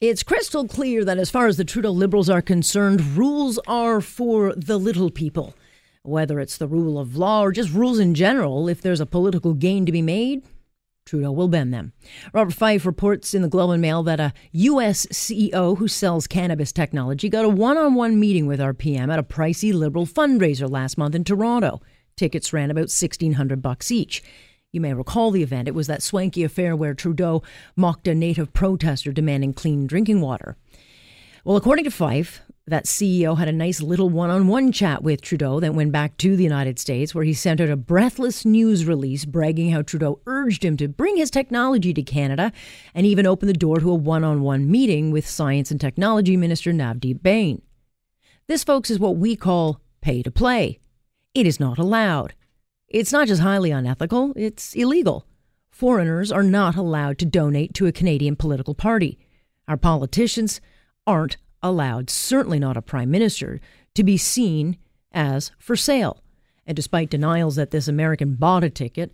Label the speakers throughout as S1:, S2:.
S1: It's crystal clear that as far as the Trudeau Liberals are concerned, rules are for the little people. Whether it's the rule of law or just rules in general, if there's a political gain to be made, Trudeau will bend them. Robert Fife reports in the Globe and Mail that a U.S. CEO who sells cannabis technology got a one on one meeting with our PM at a pricey Liberal fundraiser last month in Toronto. Tickets ran about 1600 bucks each. You may recall the event. It was that swanky affair where Trudeau mocked a native protester demanding clean drinking water. Well, according to Fife, that CEO had a nice little one on one chat with Trudeau that went back to the United States, where he sent out a breathless news release bragging how Trudeau urged him to bring his technology to Canada and even open the door to a one on one meeting with Science and Technology Minister Navdeep Bains. This, folks, is what we call pay to play. It is not allowed. It's not just highly unethical, it's illegal. Foreigners are not allowed to donate to a Canadian political party. Our politicians aren't allowed, certainly not a prime minister, to be seen as for sale. And despite denials that this American bought a ticket,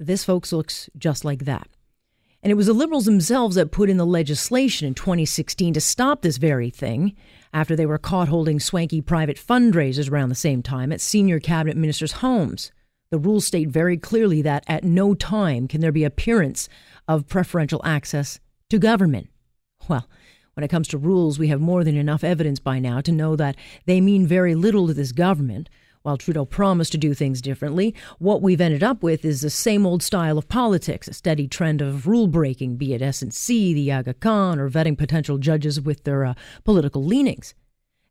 S1: this folks looks just like that. And it was the Liberals themselves that put in the legislation in 2016 to stop this very thing after they were caught holding swanky private fundraisers around the same time at senior cabinet ministers' homes. The rules state very clearly that at no time can there be appearance of preferential access to government. Well, when it comes to rules, we have more than enough evidence by now to know that they mean very little to this government. While Trudeau promised to do things differently, what we've ended up with is the same old style of politics, a steady trend of rule breaking, be it SNC, the Aga Khan, or vetting potential judges with their uh, political leanings.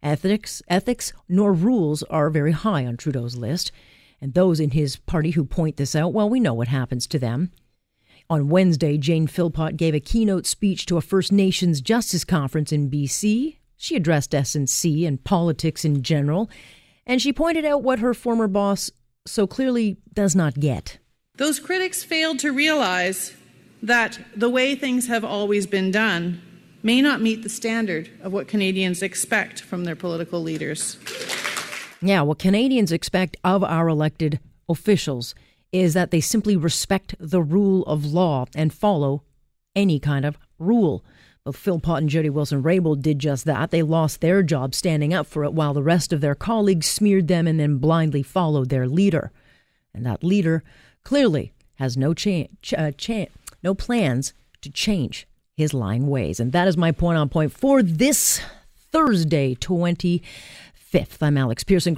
S1: Ethics, ethics, nor rules are very high on Trudeau's list. And those in his party who point this out, well, we know what happens to them. On Wednesday, Jane Philpott gave a keynote speech to a First Nations Justice Conference in BC. She addressed SNC and politics in general, and she pointed out what her former boss so clearly does not get.
S2: Those critics failed to realize that the way things have always been done may not meet the standard of what Canadians expect from their political leaders.
S1: Yeah, what Canadians expect of our elected officials is that they simply respect the rule of law and follow any kind of rule. Both Philpott and Jody Wilson Raybould did just that. They lost their job standing up for it while the rest of their colleagues smeared them and then blindly followed their leader. And that leader clearly has no cha- cha- no plans to change his lying ways. And that is my point on point for this Thursday, 25th. I'm Alex Pearson.